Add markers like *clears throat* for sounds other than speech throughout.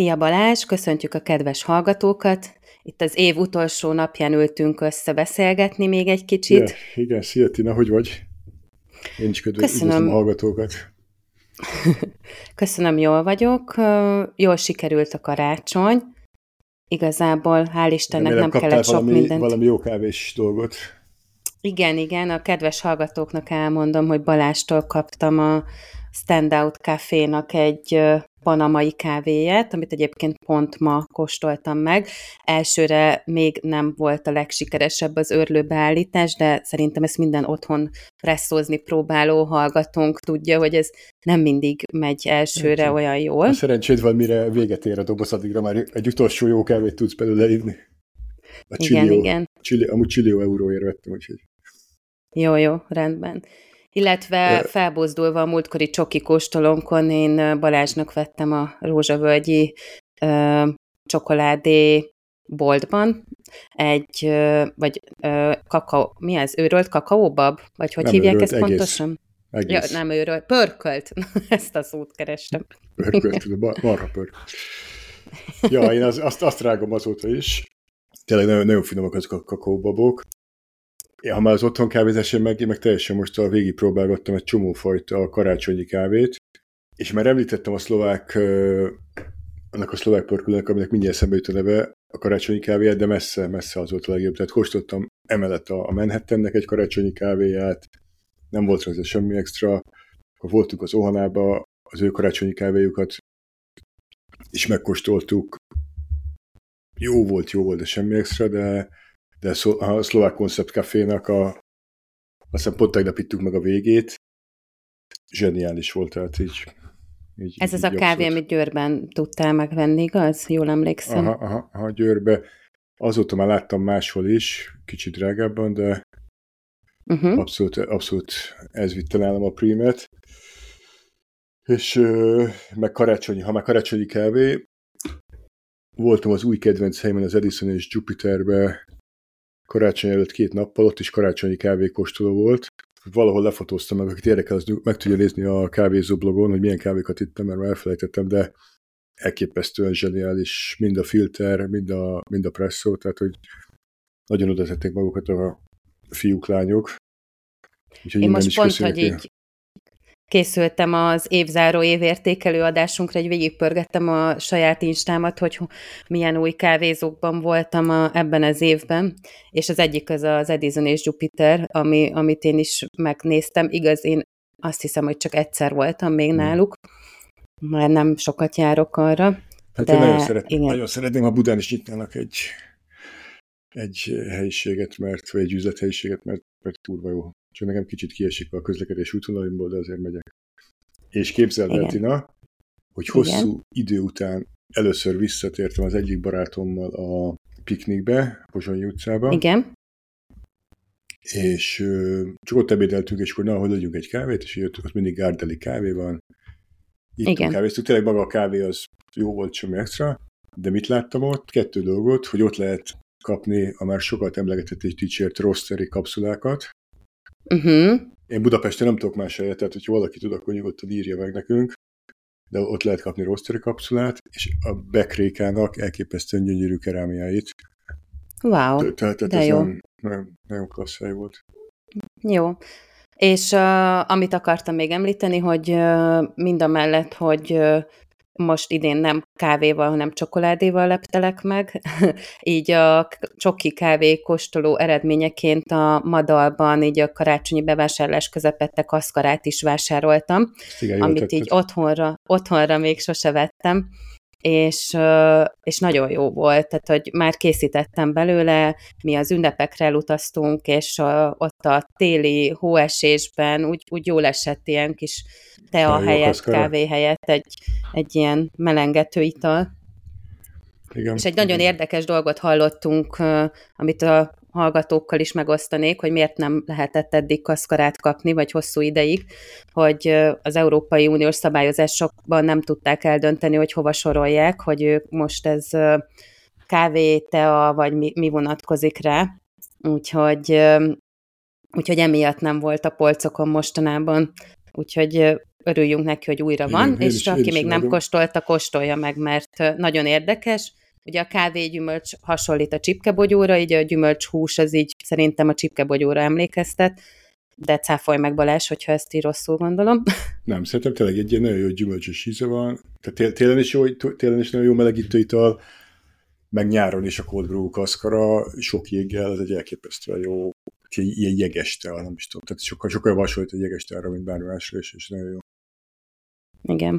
Szia Balázs, köszöntjük a kedves hallgatókat. Itt az év utolsó napján ültünk össze beszélgetni még egy kicsit. Ja, igen, szia Tina, hogy vagy? Én is köszönöm a hallgatókat. *laughs* Köszönöm, jól vagyok. Jól sikerült a karácsony. Igazából, hál' Istennek nem, nem kellett sok valami, mindent. valami jó kávés dolgot. Igen, igen, a kedves hallgatóknak elmondom, hogy Balástól kaptam a Standout Café-nak egy panamai kávéját, amit egyébként pont ma kóstoltam meg. Elsőre még nem volt a legsikeresebb az örlőbeállítás, de szerintem ezt minden otthon presszózni próbáló hallgatónk tudja, hogy ez nem mindig megy elsőre hát, olyan jól. A szerencséd van, mire véget ér a doboz, addigra már egy utolsó jó kávét tudsz belőle inni. A igen, Chilio, igen. Chili, amúgy Chilio euróért vettem, úgyhogy. Jó, jó, rendben. Illetve felbozdulva a múltkori csoki kóstolónkon én Balázsnak vettem a rózsavölgyi ö, csokoládé boltban egy, ö, vagy ö, kakaó, mi ez, őrölt kakaóbab? Vagy hogy nem hívják őrölt, ezt egész. pontosan? Egész. Ja, nem őrölt, pörkölt. *laughs* Ezt a szót kerestem. Pörkölt, marha pörkölt. Ja, én az, azt, azt rágom azóta is. Tényleg nagyon, nagyon finomak azok a kakaóbabok. Ja, ha már az otthon kávézás, én meg, én meg teljesen most a végig próbálgattam egy csomó fajta karácsonyi kávét, és már említettem a szlovák, annak a szlovák pörkülnek, aminek mindjárt szembe jut a neve, a karácsonyi kávéját, de messze, messze az volt a legjobb. Tehát kóstoltam emellett a Manhattannek egy karácsonyi kávéját, nem volt rajta semmi extra, akkor voltunk az Ohanába, az ő karácsonyi kávéjukat és megkóstoltuk. Jó volt, jó volt, de semmi extra, de de a szlovák koncept cafénak a, azt hiszem pont tegnap ittük meg a végét, zseniális volt, tehát így, így Ez az így a kávé, amit Győrben tudtál megvenni, igaz? Jól emlékszem. Aha, aha, aha Győrbe. Azóta már láttam máshol is, kicsit drágábban, de uh-huh. abszolút, abszolút ez vitte nálam a prímet. És meg karácsonyi, ha már karácsonyi kávé, voltam az új kedvenc helyemen, az Edison és Jupiterbe karácsony előtt két nappal, ott is karácsonyi kávékóstoló volt. Valahol lefotóztam meg, akit érdekel, az meg tudja nézni a kávézó blogon, hogy milyen kávékat ittem, mert már elfelejtettem, de elképesztően zseniális, mind a filter, mind a, mind a presszó, tehát hogy nagyon oda tették magukat a fiúk, lányok. Úgyhogy Én most pont, hogy így készültem az évzáró évértékelő adásunkra, egy végigpörgettem a saját instámat, hogy milyen új kávézókban voltam a, ebben az évben, és az egyik az az Edison és Jupiter, ami, amit én is megnéztem. Igaz, én azt hiszem, hogy csak egyszer voltam még hmm. náluk, mert nem sokat járok arra. Hát de én nagyon, szeret, igen. nagyon szeretném, ha Budán is nyitnának egy, egy helyiséget, mert, vagy egy üzlethelyiséget, mert, mert kurva jó. Csak nekem kicsit kiesik a közlekedés útvonalimból, de azért megyek. És képzeld el, Tina, hogy hosszú Igen. idő után először visszatértem az egyik barátommal a piknikbe, Pozsonyi utcába. Igen. És csak ott ebédeltünk, és akkor na, hogy adjunk egy kávét, és ott, ott mindig gárdeli kávé van. Itt Igen. kávéztuk, tényleg maga a kávé az jó volt, semmi extra, de mit láttam ott? Kettő dolgot, hogy ott lehet kapni a már sokat emlegetett egy dicsért rosteri kapszulákat, Uh-huh. Én Budapesten nem tudok más helyet, tehát hogyha valaki tud, akkor nyugodtan írja meg nekünk, de ott lehet kapni roastery kapszulát, és a Bekrékának elképesztően gyönyörű kerámiáit. Wow, tehát, de ez jó. Nagyon, nagyon, nagyon klassz hely volt. Jó. És uh, amit akartam még említeni, hogy uh, mind a mellett, hogy uh, most idén nem kávéval, hanem csokoládéval leptelek meg. *laughs* így a csoki kávé kóstoló eredményeként a Madalban így a karácsonyi bevásárlás közepette kaszkarát is vásároltam, amit így otthonra, otthonra még sose vettem és, és nagyon jó volt, tehát hogy már készítettem belőle, mi az ünnepekre elutaztunk, és ott a téli hóesésben úgy, úgy jól esett ilyen kis tea helyett, kávé helyett egy, egy ilyen melengető ital. Igen, és egy nagyon igen. érdekes dolgot hallottunk, amit a hallgatókkal is megosztanék, hogy miért nem lehetett eddig kaszkarát kapni, vagy hosszú ideig, hogy az Európai Uniós szabályozásokban nem tudták eldönteni, hogy hova sorolják, hogy ők most ez kávé, tea, vagy mi, mi vonatkozik rá. Úgyhogy, úgyhogy emiatt nem volt a polcokon mostanában Úgyhogy örüljünk neki, hogy újra van, Igen, és is, aki még nem kóstolta, kóstolja meg, mert nagyon érdekes. Ugye a kávégyümölcs hasonlít a csipkebogyóra, így a gyümölcs hús az így szerintem a csipkebogyóra emlékeztet, de cáfolj meg Balázs, hogyha ezt így rosszul gondolom. *laughs* Nem, szerintem tényleg egy ilyen nagyon jó gyümölcsös íze van. Tehát télen is, jó, télen is nagyon jó melegítő ital, meg nyáron is a cold brew kaszkara, sok jéggel, ez egy elképesztően jó, ilyen jeges tea, nem is tudom. Tehát sokkal, sokkal hasonlít egy jeges teára, mint bármi másra, és, és nagyon jó. Igen.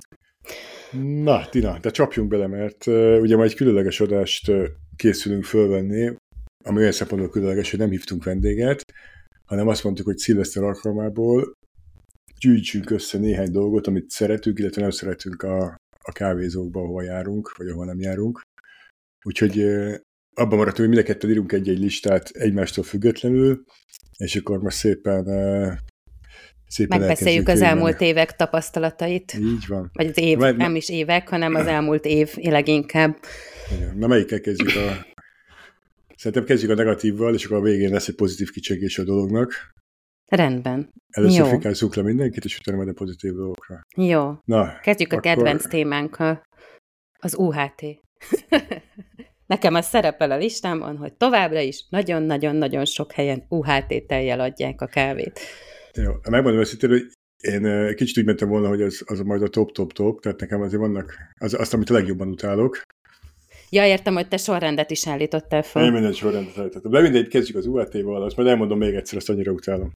Na, Tina, de csapjunk bele, mert uh, ugye majd egy különleges adást készülünk fölvenni, ami olyan szempontból különleges, hogy nem hívtunk vendéget, hanem azt mondtuk, hogy szilveszter alkalmából gyűjtsünk össze néhány dolgot, amit szeretünk, illetve nem szeretünk a, a kávézókba, ahova járunk, vagy ahova nem járunk. Úgyhogy uh, abban maradtunk, hogy mind a írunk egy-egy listát egymástól függetlenül, és akkor most szépen szépen Megbeszéljük az elmúlt évek tapasztalatait. Így van. Vagy az év, Mert, nem is évek, hanem az elmúlt év leginkább. Igen. Na melyikkel kezdjük a... Szerintem kezdjük a negatívval, és akkor a végén lesz egy pozitív kicsengés a dolognak. Rendben. Először fikázzunk le mindenkit, és utána majd a pozitív dolgokra. Jó. Na, Kezdjük akkor... a kedvenc témánkkal. Az UHT. *laughs* Nekem az szerepel a listámon, hogy továbbra is nagyon-nagyon-nagyon sok helyen UHT teljel adják a kávét. Jó, megmondom őszintén, hogy én kicsit úgy mentem volna, hogy az, az majd a top-top-top, tehát nekem azért vannak, az, azt, amit a legjobban utálok. Ja, értem, hogy te sorrendet is állítottál fel. Én minden sorrendet állítottam. De mindegy, kezdjük az UAT-val, azt majd elmondom még egyszer, azt annyira utálom.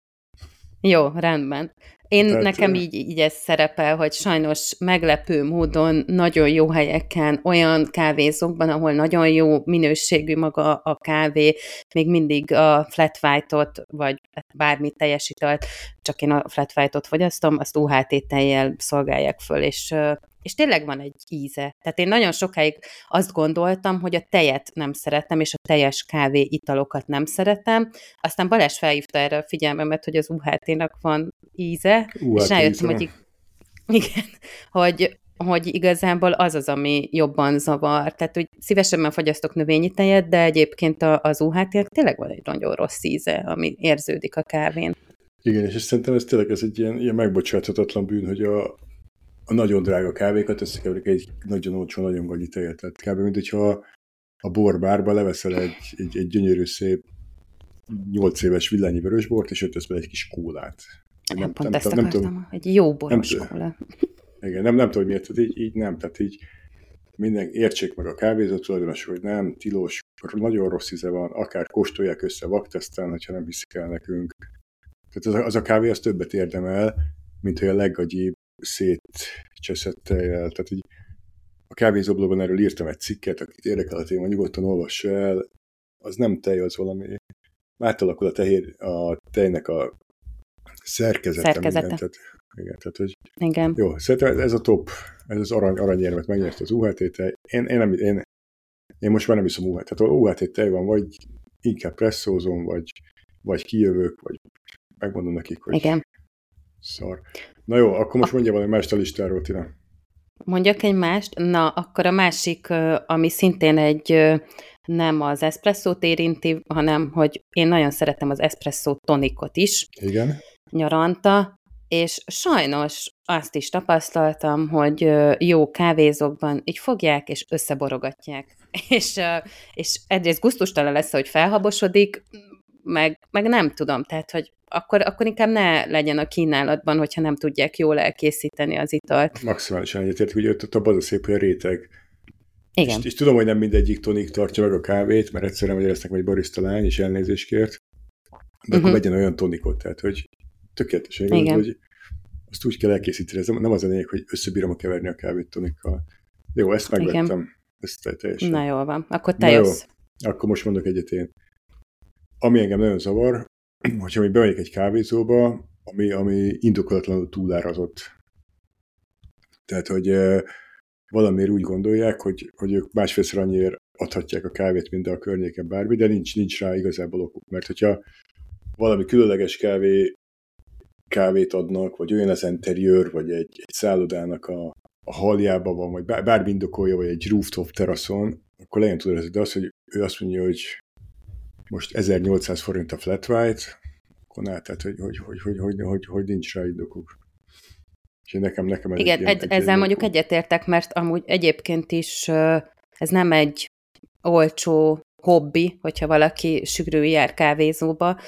Jó, rendben. Én Tehát, nekem így, így ez szerepel, hogy sajnos meglepő módon nagyon jó helyeken, olyan kávézókban, ahol nagyon jó minőségű maga a kávé, még mindig a flat white-ot, vagy bármi teljesített, csak én a flat white-ot fogyasztom, azt UHT tejjel szolgálják föl, és és tényleg van egy íze. Tehát én nagyon sokáig azt gondoltam, hogy a tejet nem szeretem, és a teljes kávé italokat nem szeretem. Aztán Balázs felhívta erre a figyelmemet, hogy az UHT-nak van íze, UHT és rájöttem, hogy igen, hogy, hogy igazából az az, ami jobban zavar. Tehát, hogy szívesebben fogyasztok növényi tejet, de egyébként az UHT-nek tényleg van egy nagyon rossz íze, ami érződik a kávén. Igen, és szerintem ez tényleg ez egy ilyen, ilyen megbocsáthatatlan bűn, hogy a, a nagyon drága kávékat összekeverik egy nagyon olcsó, nagyon gagyi tejet. Tehát kb. mint hogyha a borbárba leveszel egy, egy, egy gyönyörű szép 8 éves villányi vörösbort, és ötesz egy kis kólát. Nem, nem, pont nem, ezt nem, nem, egy jó boros nem, kóla. Igen, nem, nem tudom, hogy miért, így, így nem, tehát így minden értsék meg a kávézó tulajdonosok, hogy nem, tilos, nagyon rossz íze van, akár kóstolják össze vakteszten, hogyha nem hiszik el nekünk. Tehát az a, az a kávé az többet érdemel, mint hogy a leggagyibb szétcseszett tejjel. Tehát így a kávézóblogban erről írtam egy cikket, akit érdekel a téma, nyugodtan olvassa el. Az nem tej, az valami átalakul a, tehér, a tejnek a szerkezete. szerkezete. Minden, tehát, igen, tehát, hogy igen. Jó, szerintem ez a top, ez az arany, aranyérmet megnyerte az UHT tej. Én, én, nem, én, én most már nem iszom UHT. Tehát UHT tej van, vagy inkább presszózom, vagy, vagy kijövök, vagy megmondom nekik, hogy Igen. Szar. Na jó, akkor most mondja valami mást a listáról, Tina. Mondjak egy mást? Na, akkor a másik, ami szintén egy nem az eszpresszót érinti, hanem hogy én nagyon szeretem az eszpresszó tonikot is. Igen. Nyaranta, és sajnos azt is tapasztaltam, hogy jó kávézókban így fogják és összeborogatják. *laughs* És, és egyrészt guztustalan lesz, hogy felhabosodik, meg, meg nem tudom, tehát, hogy akkor, akkor inkább ne legyen a kínálatban, hogyha nem tudják jól elkészíteni az italt. Maximálisan egyetértek, hogy ott abban az a szép, hogy a réteg. Igen. És, és, tudom, hogy nem mindegyik tonik tartja meg a kávét, mert egyszerűen lesznek egy barista lány, és elnézést kért, de uh-huh. akkor legyen olyan tonikot, tehát hogy tökéletes, igaz, hogy azt úgy kell elkészíteni, ez nem az a lényeg, hogy összebírom keverni a kávét tonikkal. Jó, ezt megvettem. Igen. Ezt teljesen. Na jól van, akkor te jössz. Jó. Akkor most mondok egyet én. Ami engem nagyon zavar, hogyha mi bemegyek egy kávézóba, ami, ami indokolatlanul túlárazott. Tehát, hogy valamiért úgy gondolják, hogy, hogy ők másfélszer annyiért adhatják a kávét, mint a környéken bármi, de nincs, nincs rá igazából okuk. Mert hogyha valami különleges kávé, kávét adnak, vagy olyan az interiőr, vagy egy, egy szállodának a, a haljába van, vagy bármi indokolja, vagy egy rooftop teraszon, akkor legyen tudod, de az, hogy ő azt mondja, hogy most 1800 forint a flat white, ne, tehát hogy, hogy, hogy, hogy, hogy, hogy, hogy nincs rá indokuk. És nekem, nekem ez Igen, egy, egy ezzel mondjuk egyetértek, mert amúgy egyébként is ez nem egy olcsó hobbi, hogyha valaki sűrű jár kávézóba,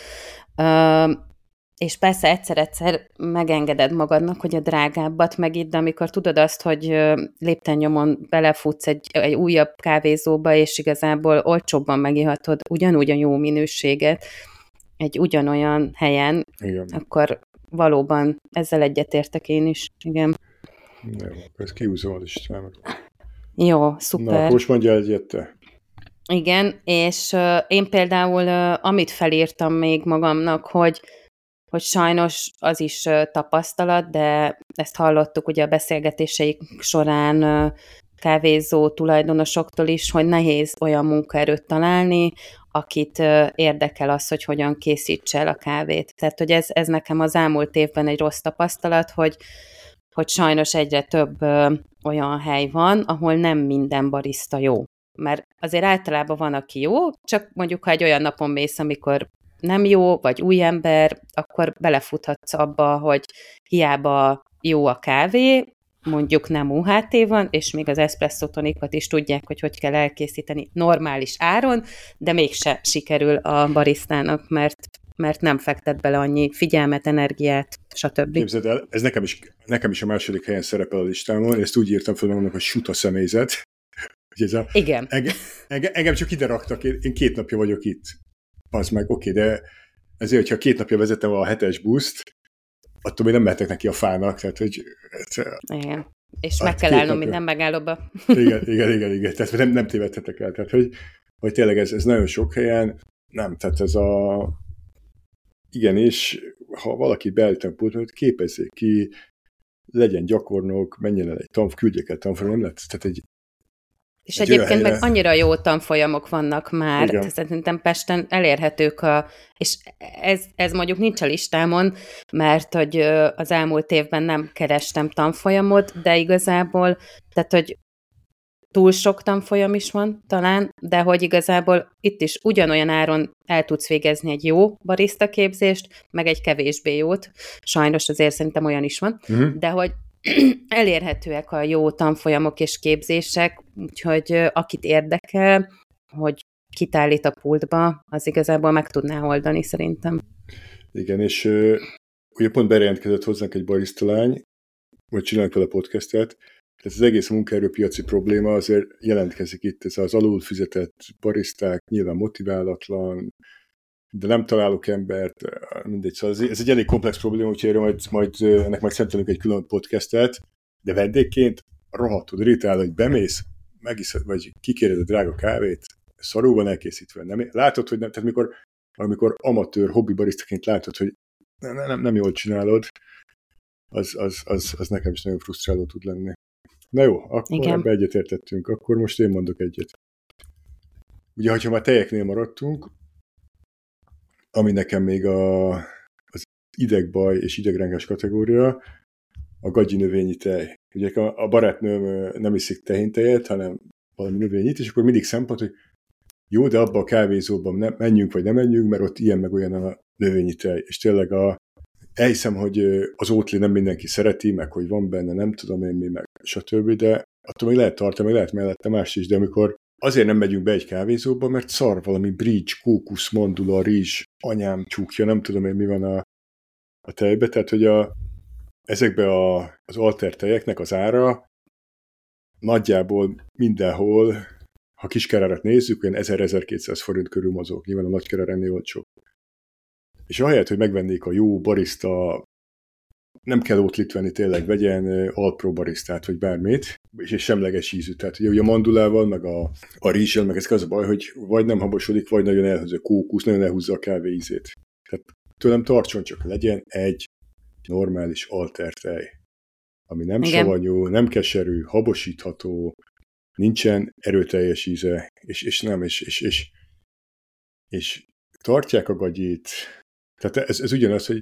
és persze egyszer-egyszer megengeded magadnak, hogy a drágábbat megidd, amikor tudod azt, hogy lépten belefutsz egy, egy újabb kávézóba, és igazából olcsóbban megihatod ugyanúgy a jó minőséget egy ugyanolyan helyen, Igen. akkor valóban ezzel egyetértek én is, igen. Jó, ez kiúzom az Istenem. Jó, szuper. Na, most mondja egyet te. Igen, és uh, én például, uh, amit felírtam még magamnak, hogy hogy sajnos az is tapasztalat, de ezt hallottuk ugye a beszélgetéseik során kávézó tulajdonosoktól is, hogy nehéz olyan munkaerőt találni, akit érdekel az, hogy hogyan készíts el a kávét. Tehát, hogy ez, ez nekem az elmúlt évben egy rossz tapasztalat, hogy, hogy sajnos egyre több olyan hely van, ahol nem minden barista jó. Mert azért általában van, aki jó, csak mondjuk, ha egy olyan napon mész, amikor nem jó, vagy új ember, akkor belefuthatsz abba, hogy hiába jó a kávé, mondjuk nem UHT van, és még az espresso tonikat is tudják, hogy hogy kell elkészíteni normális áron, de mégse sikerül a barisztának, mert mert nem fektet bele annyi figyelmet, energiát, stb. Képzeld el, ez nekem is, nekem is a második helyen szerepel a listámon, ezt úgy írtam fel magamnak, hogy suta személyzet. *laughs* Hogy ez a, Igen. Engem, engem, engem csak ide raktak, én, én két napja vagyok itt az meg oké, okay, de ezért, hogyha két napja vezetem a hetes buszt, attól még nem mehetek neki a fának, tehát hogy... Igen. És hát meg kell állnom napja. minden megállóba. *laughs* Igen, igen, igen, igen. Tehát nem, nem tévedhetek el. Tehát, hogy, hogy tényleg ez, ez nagyon sok helyen, nem, tehát ez a... Igen, és ha valaki beállítan pultot, képezzék ki, legyen gyakornok, menjen el egy tanf, küldjék el tanfolyam, nem lehet, tehát egy és egy egyébként meg annyira jó tanfolyamok vannak már, Igen. szerintem Pesten elérhetők, a, és ez, ez mondjuk nincs a listámon, mert hogy az elmúlt évben nem kerestem tanfolyamot, de igazából, tehát hogy túl sok tanfolyam is van talán, de hogy igazából itt is ugyanolyan áron el tudsz végezni egy jó barista képzést, meg egy kevésbé jót. Sajnos azért szerintem olyan is van, uh-huh. de hogy elérhetőek a jó tanfolyamok és képzések, úgyhogy akit érdekel, hogy kit állít a pultba, az igazából meg tudná oldani szerintem. Igen, és ugye pont bejelentkezett hozzánk egy barisztalány, hogy csinálunk vele podcastet, tehát az egész munkaerőpiaci probléma azért jelentkezik itt, ez az alul fizetett bariszták, nyilván motiválatlan, de nem találok embert, mindegy, szóval ez, ez egy elég komplex probléma, úgyhogy erre majd, majd ennek majd szentelünk egy külön podcastet, de vendégként rohadtul ritál, hogy bemész, megiszed, vagy kikéred a drága kávét, szarul van elkészítve. Nem, látod, hogy nem, tehát mikor, amikor amatőr, hobbi barisztaként látod, hogy nem, nem, nem jól csinálod, az, az, az, az nekem is nagyon frusztráló tud lenni. Na jó, akkor Igen. ebbe egyetértettünk, akkor most én mondok egyet. Ugye, ha már tejeknél maradtunk, ami nekem még a, az idegbaj és idegrenges kategória, a gagyi növényi tej. Ugye a, a barátnőm nem iszik tehéntejet, hanem valami növényit, és akkor mindig szempont, hogy jó, de abba a kávézóban nem, menjünk, vagy nem menjünk, mert ott ilyen meg olyan a növényi tej. És tényleg a, elhiszem, hogy az ótli nem mindenki szereti, meg hogy van benne, nem tudom én mi, meg stb., de attól még lehet tartani, meg lehet mellette más is, de amikor azért nem megyünk be egy kávézóba, mert szar valami bridge, kókusz, mandula, rizs, anyám csúkja, nem tudom én mi van a, a tejbe, tehát hogy a, ezekbe a, az alter tejeknek az ára nagyjából mindenhol, ha kiskerárat nézzük, olyan 1000-1200 forint körül mozog, nyilván a nagykerár ennél olcsó. És ahelyett, hogy megvennék a jó barista nem kell ott venni tényleg, vegyen Alpro barisztát, vagy bármit, és semleges ízű. Tehát ugye, ugye a mandulával, meg a, a rizsel, meg ez az a baj, hogy vagy nem habosodik, vagy nagyon elhúzza a kókusz, nagyon elhúzza a kávé ízét. Tehát tőlem tartson csak legyen egy normális altertej, ami nem Igen. savanyú, nem keserű, habosítható, nincsen erőteljes íze, és, és nem, és, és, és, és tartják a gagyit. Tehát ez, ez ugyanaz, hogy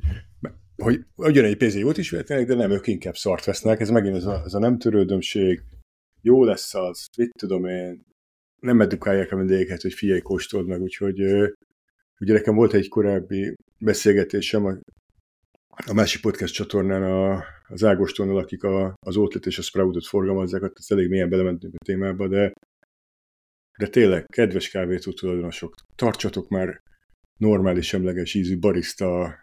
hogy ugyanegy pénzé jót is vehetnek, de nem, ők inkább szart vesznek. Ez megint ez a, ez a nem törődömség, jó lesz az, mit tudom én, nem edukálják a vendégeket, hogy figyelj, kóstold meg, úgyhogy ugye nekem volt egy korábbi beszélgetésem a, a másik podcast csatornán a, az Ágostonnal, akik a, az Oatlet és a Sproutot forgalmazzák, ott elég mélyen belementünk a témába, de, de tényleg, kedves kávétó tulajdonosok, tartsatok már normális, semleges ízű barista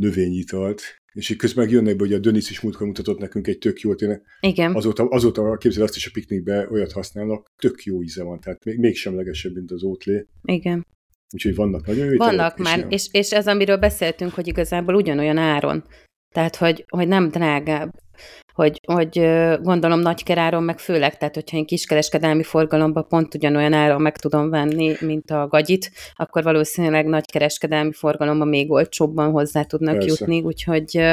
növényitalt, és így közben megjönnek be, hogy a Dönis is múltkor mutatott nekünk egy tök jót, én Igen. Azóta, azóta képzel azt is a piknikbe olyat használnak, tök jó íze van, tehát még, még semlegesebb, mint az ótlé. Igen. Úgyhogy vannak nagyon jó Vannak és már, és, és ez, amiről beszéltünk, hogy igazából ugyanolyan áron. Tehát, hogy, hogy nem drágább hogy, hogy gondolom nagykeráron meg főleg, tehát hogyha én kiskereskedelmi forgalomban pont ugyanolyan áron meg tudom venni, mint a gagyit, akkor valószínűleg nagykereskedelmi forgalomban még olcsóbban hozzá tudnak Persze. jutni, úgyhogy,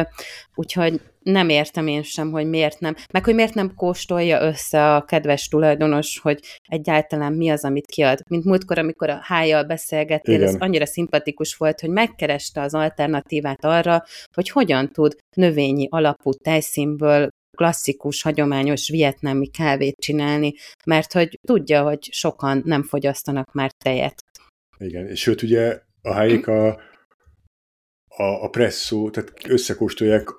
úgyhogy nem értem én sem, hogy miért nem. Meg hogy miért nem kóstolja össze a kedves tulajdonos, hogy egyáltalán mi az, amit kiad. Mint múltkor, amikor a hájjal beszélgettél, Igen. ez annyira szimpatikus volt, hogy megkereste az alternatívát arra, hogy hogyan tud növényi alapú tejszínből klasszikus, hagyományos vietnámi kávét csinálni, mert hogy tudja, hogy sokan nem fogyasztanak már tejet. Igen, és sőt ugye a helyik a a, a presszó, tehát összekóstolják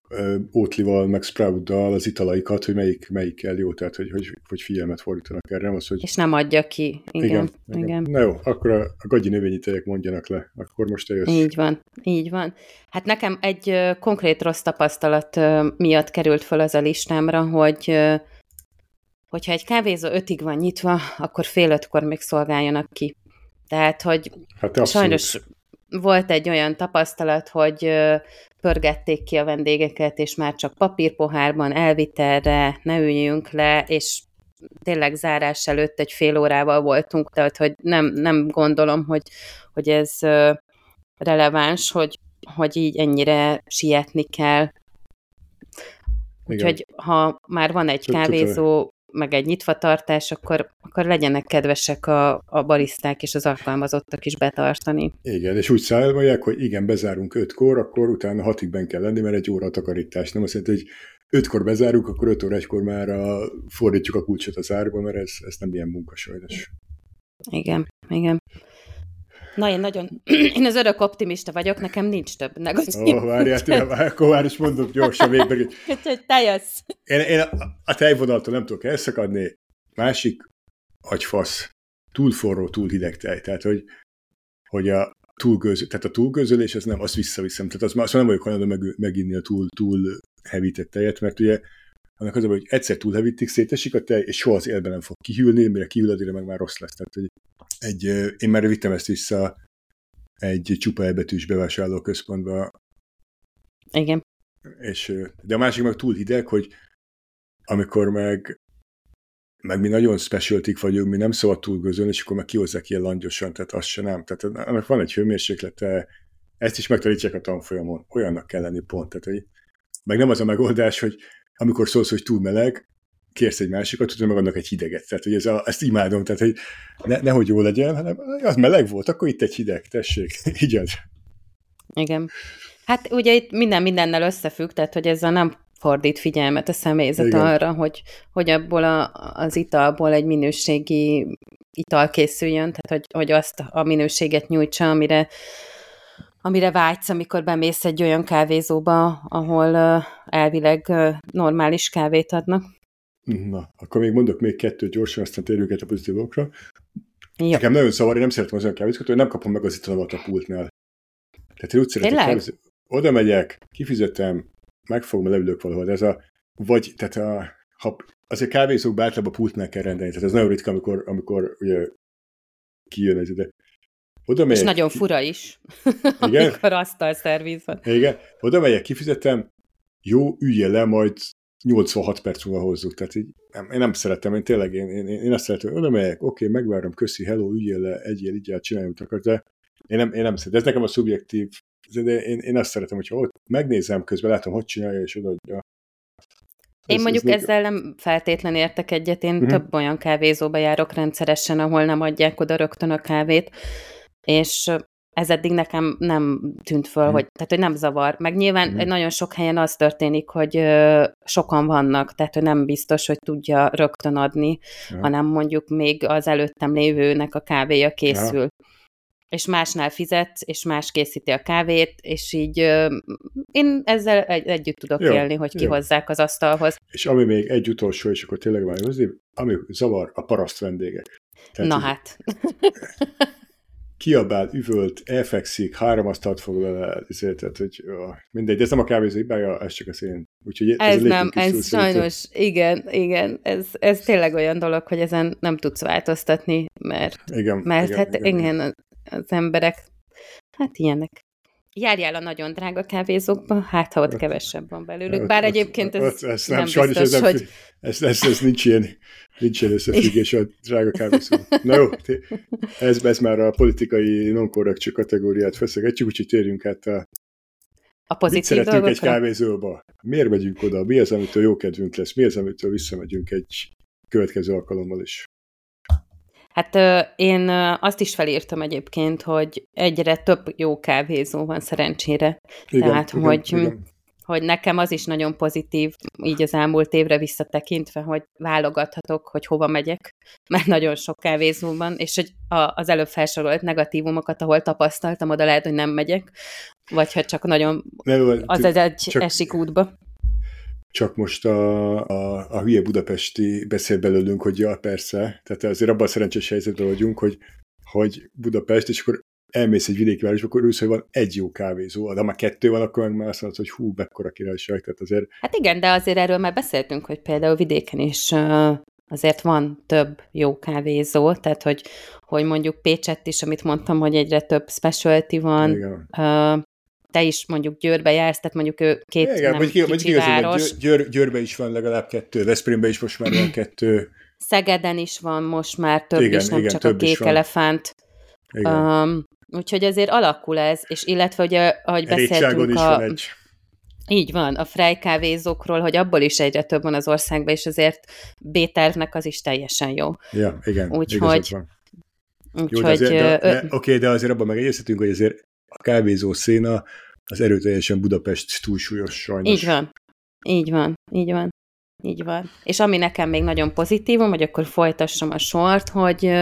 Ótlival, meg Sproutdal az italaikat, hogy melyik, melyikkel jó, tehát hogy, hogy, hogy figyelmet fordítanak erre. Az, hogy... És nem adja ki. Igen, igen, igen. igen. Na jó, akkor a, a gagyi növényi tejek mondjanak le, akkor most te jössz. Így van, így van. Hát nekem egy konkrét rossz tapasztalat miatt került fel az a listámra, hogy hogyha egy kávézó ötig van nyitva, akkor fél ötkor még szolgáljanak ki. Tehát, hogy hát sajnos volt egy olyan tapasztalat, hogy pörgették ki a vendégeket, és már csak papírpohárban elvitelre ne üljünk le, és tényleg zárás előtt egy fél órával voltunk, tehát hogy nem, nem gondolom, hogy, hogy ez releváns, hogy, hogy így ennyire sietni kell. Úgyhogy ha már van egy kávézó, meg egy nyitvatartás, akkor, akkor legyenek kedvesek a, a bariszták és az alkalmazottak is betartani. Igen, és úgy szállják, hogy igen, bezárunk ötkor, akkor utána hatig ben kell lenni, mert egy óra takarítás. Nem azt jelenti, hogy ötkor bezárunk, akkor öt óra egykor már a, fordítjuk a kulcsot az árba, mert ez, ez nem ilyen munka sajnos. Igen, igen. Na, én nagyon, *clears throat* én az örök optimista vagyok, nekem nincs több negatív. Ó, várjál, tőle, akkor már is mondom gyorsan végbe. *laughs* Úgyhogy te jössz. Én, én a tejvonaltól nem tudok elszakadni. Másik, agyfasz. Túl forró, túl hideg tej. Tehát, hogy, hogy a túlgőző, tehát a túlgőzölés, az nem, azt visszaviszem. Tehát az már, azt nem vagyok hajlandó meg, meginni a túl, túl hevített tejet, mert ugye annak az, hogy egyszer túlhevítik, szétesik a tej, és soha az élben nem fog kihűlni, mire kihűl, addigra meg már rossz lesz. Tehát hogy egy, én már vittem ezt vissza egy csupa elbetűs bevásárlóközpontba. Igen. És, de a másik meg túl hideg, hogy amikor meg meg mi nagyon specialtik vagyunk, mi nem szabad túl gőzölni, és akkor meg kihozzák ilyen langyosan, tehát az se nem. Tehát annak van egy hőmérséklete, ezt is megtanítják a tanfolyamon, olyannak kell lenni pont. Tehát, hogy meg nem az a megoldás, hogy amikor szólsz, hogy túl meleg, kérsz egy másikat, tudod meg annak egy hideget. Tehát, hogy ez a, ezt imádom, tehát, hogy ne, nehogy jó legyen, hanem az meleg volt, akkor itt egy hideg, tessék, *laughs* így az. Igen. Hát ugye itt minden mindennel összefügg, tehát, hogy ezzel nem fordít figyelmet a személyzet Igen. arra, hogy, hogy abból a, az italból egy minőségi ital készüljön, tehát hogy, hogy azt a minőséget nyújtsa, amire, amire vágysz, amikor bemész egy olyan kávézóba, ahol elvileg normális kávét adnak. Na, akkor még mondok még kettőt gyorsan, aztán térjünk egy a pozitívokra. Jó. Nekem nagyon zavar, én nem szeretem az olyan kávézót, hogy nem kapom meg az italomat a pultnál. Tehát én úgy szeretem kávézó... Oda megyek, kifizetem, megfogom, leülök valahol. De ez a, vagy, tehát a, ha, azért kávézókban általában pultnál kell rendelni, tehát ez nagyon ritka, amikor, amikor ugye kijön ez, de oda megyek, És nagyon fura is, igen? *laughs* amikor asztal szerviz van. Igen, oda megyek, kifizetem, jó, üljél le, majd 86 perc múlva hozzuk. Tehát így, nem, én nem szeretem, én tényleg, én, én, én azt szeretem, oda megyek, oké, okay, megvárom, köszi, hello, üljél le, egyél, így csináljunk akar, de én nem, én nem szeretem. Ez nekem a szubjektív, de én, én azt szeretem, hogyha ott megnézem közben, látom, hogy csinálja, és odaadja. Én ez, mondjuk ez ezzel nem feltétlen értek egyet, én uh-huh. több olyan kávézóba járok rendszeresen, ahol nem adják oda rögtön a kávét, és ez eddig nekem nem tűnt föl, hmm. hogy, tehát, hogy nem zavar. Meg nyilván hmm. nagyon sok helyen az történik, hogy ö, sokan vannak, tehát hogy nem biztos, hogy tudja rögtön adni, ja. hanem mondjuk még az előttem lévőnek a kávéja készül. Ja. és másnál fizetsz, és más készíti a kávét, és így ö, én ezzel egy, együtt tudok jó, élni, hogy kihozzák az asztalhoz. És ami még egy utolsó, és akkor tényleg már ami zavar, a paraszt vendégek. Tehát Na hát. *laughs* kiabál, üvölt, elfekszik, három asztalt foglal el, ezért, tehát, hogy ó, mindegy, ez nem a kávézó hibája, ez csak az én. Úgyhogy ez, ez nem, ez sajnos, szerintem. igen, igen, ez, ez tényleg olyan dolog, hogy ezen nem tudsz változtatni, mert, igen, mert igen, hát igen, igen, az emberek, hát ilyenek. Járjál a nagyon drága kávézókba, hát ha ott kevesebb van belőlük. Bár egyébként ez, ez, ez nem, nem sajnos biztos, ez nem, hogy... Ez, ez, ez nincs ilyen, nincs ilyen összefüggés a drága kávézó. Na jó, ez, ez már a politikai non kategóriát feszegetjük, úgyhogy térjünk át a a pozitív Mit szeretünk dolgokra? egy kávézóba? Miért megyünk oda? Mi az, amitől jó kedvünk lesz? Mi az, amitől visszamegyünk egy következő alkalommal is? Hát én azt is felírtam egyébként, hogy egyre több jó kávézó van szerencsére. Igen, Tehát, igen, hogy, igen. hogy nekem az is nagyon pozitív, így az elmúlt évre visszatekintve, hogy válogathatok, hogy hova megyek, *laughs* mert nagyon sok kávézó van, és hogy az előbb felsorolt negatívumokat, ahol tapasztaltam, oda lehet, hogy nem megyek, vagy ha csak nagyon nem, az egy, egy csak, esik útba. Csak most a, a, a hülye budapesti beszél belőlünk, hogy ja, persze, tehát azért abban a szerencsés helyzetben vagyunk, hogy, hogy Budapest, és akkor elmész egy vidéki városba, akkor ősz, hogy van egy jó kávézó, de ha már kettő van, akkor meg már azt mondod, hogy hú, mekkora királyság, tehát azért... Hát igen, de azért erről már beszéltünk, hogy például vidéken is azért van több jó kávézó, tehát hogy, hogy mondjuk Pécsett is, amit mondtam, hogy egyre több specialty van, igen te is mondjuk Győrbe jársz, tehát mondjuk ő két Igen, nem mondjuk, kicsi mondjuk város. Győr, Győrbe is van legalább kettő, Veszprémbe is most már van kettő. *clears throat* Szegeden is van most már több igen, is, nem igen, csak a kék elefánt. Um, úgyhogy azért alakul ez, és illetve, hogy ahogy beszéltünk is a... Van egy. Így van, a frej kávézókról, hogy abból is egyre több van az országban, és azért b az is teljesen jó. Ja, igen, Úgyhogy, Úgyhogy... de, de, Oké, okay, de azért abban megegyezhetünk, hogy azért a kávézó széna az erőteljesen Budapest túlsúlyos sajnos. Így van. Így van. Így van. Így van. És ami nekem még nagyon pozitívum, hogy akkor folytassam a sort, hogy,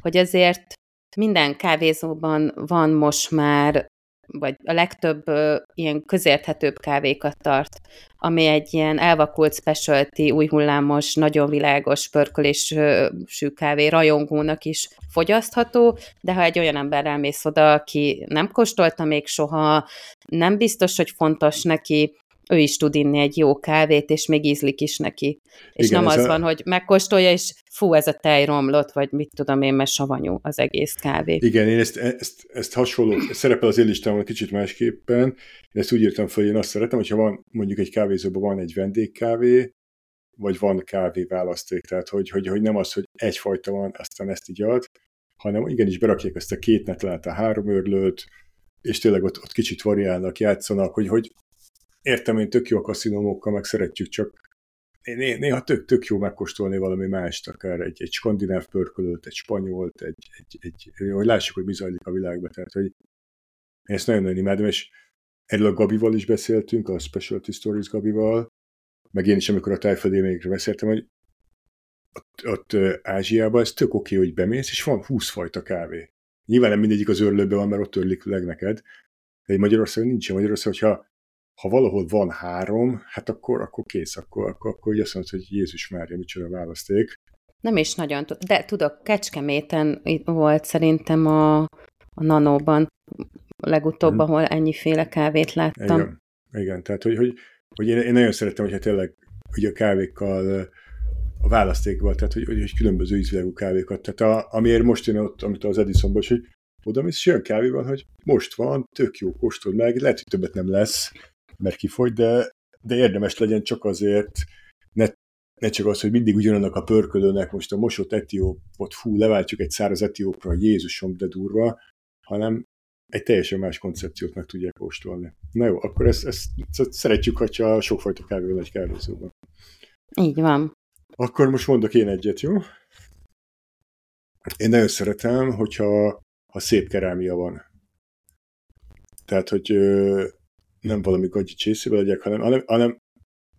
hogy azért minden kávézóban van most már vagy a legtöbb ö, ilyen közérthetőbb kávékat tart, ami egy ilyen elvakult specialty, új hullámos, nagyon világos pörkölésű kávé rajongónak is fogyasztható, de ha egy olyan ember elmész oda, aki nem kóstolta még soha, nem biztos, hogy fontos neki, ő is tud inni egy jó kávét, és még ízlik is neki. És Igen, nem az a... van, hogy megkóstolja, és fú, ez a tej romlott, vagy mit tudom én, mert savanyú az egész kávé. Igen, én ezt, ezt, ezt hasonló, szerepel az én listámon kicsit másképpen, én ezt úgy írtam fel, hogy én azt szeretem, hogyha van mondjuk egy kávézóban van egy vendégkávé, vagy van kávé választék, tehát hogy, hogy, hogy nem az, hogy egyfajta van, aztán ezt így ad, hanem igenis berakják ezt a két netlát, a három örlőt, és tényleg ott, ott kicsit variálnak, játszanak, hogy, hogy értem, én tök jó a kaszinómokkal, meg szeretjük, csak néha tök, tök jó megkóstolni valami mást, akár egy, egy skandináv pörkölőt, egy spanyolt, egy, egy, egy, hogy lássuk, hogy mi zajlik a világban. Tehát, hogy én ezt nagyon-nagyon imádom, és erről a Gabival is beszéltünk, a Specialty Stories Gabival, meg én is, amikor a tájföldélményekre beszéltem, hogy ott, ott Ázsiában ez tök oké, hogy bemész, és van 20 fajta kávé. Nyilván nem mindegyik az örlőben van, mert ott törlik leg neked, de Magyarországon nincs. Magyarországon, hogyha ha valahol van három, hát akkor, akkor kész, akkor, akkor, akkor azt mondod, hogy Jézus Mária, micsoda választék. Nem is nagyon, de tudok, Kecskeméten volt szerintem a, a Nanóban legutóbb, hmm. ahol ennyiféle kávét láttam. Igen, igen tehát hogy, hogy, hogy én, én nagyon szeretem, hogyha tényleg hogy a kávékkal a választékban, tehát hogy, hogy, hogy különböző ízvilágú kávékat. Tehát a, amiért most én ott, amit az Edisonban, hogy oda mész, és olyan kávé van, hogy most van, tök jó, kóstol meg, lehet, hogy többet nem lesz, mert kifogy, de, de érdemes legyen csak azért, ne, ne csak az, hogy mindig ugyanannak a pörkölőnek most a mosott etiópot, fú, leváltjuk egy száraz etiópra, Jézusom, de durva, hanem egy teljesen más koncepciót meg tudják kóstolni. Na jó, akkor ezt, ezt, ezt szeretjük, hogyha sokfajta kávé van egy kávézóban. Így van. Akkor most mondok én egyet, jó? Én nagyon szeretem, hogyha ha szép kerámia van. Tehát, hogy nem valami gagyi csészével legyek, hanem, hanem, hanem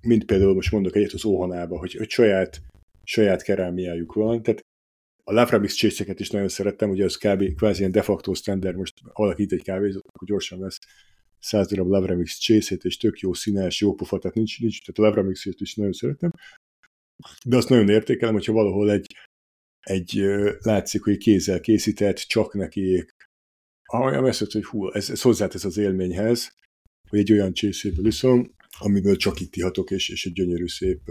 mint például most mondok egyet az Óhanába, hogy, hogy saját, saját kerámiájuk van, tehát a Laframix csészeket is nagyon szerettem, ugye az kb. kvázi ilyen de facto standard, most itt egy kávézót, akkor gyorsan vesz 100 darab Lavramix csészét, és tök jó színes, jó pofa, tehát nincs, nincs tehát a Lavramixét is nagyon szeretem. De azt nagyon értékelem, hogyha valahol egy, egy látszik, hogy kézzel készített, csak neki olyan veszett, hogy hú, ez, ez hozzátesz az élményhez, hogy egy olyan csészéből iszom, amiből csak itt ihatok, és, és egy gyönyörű szép,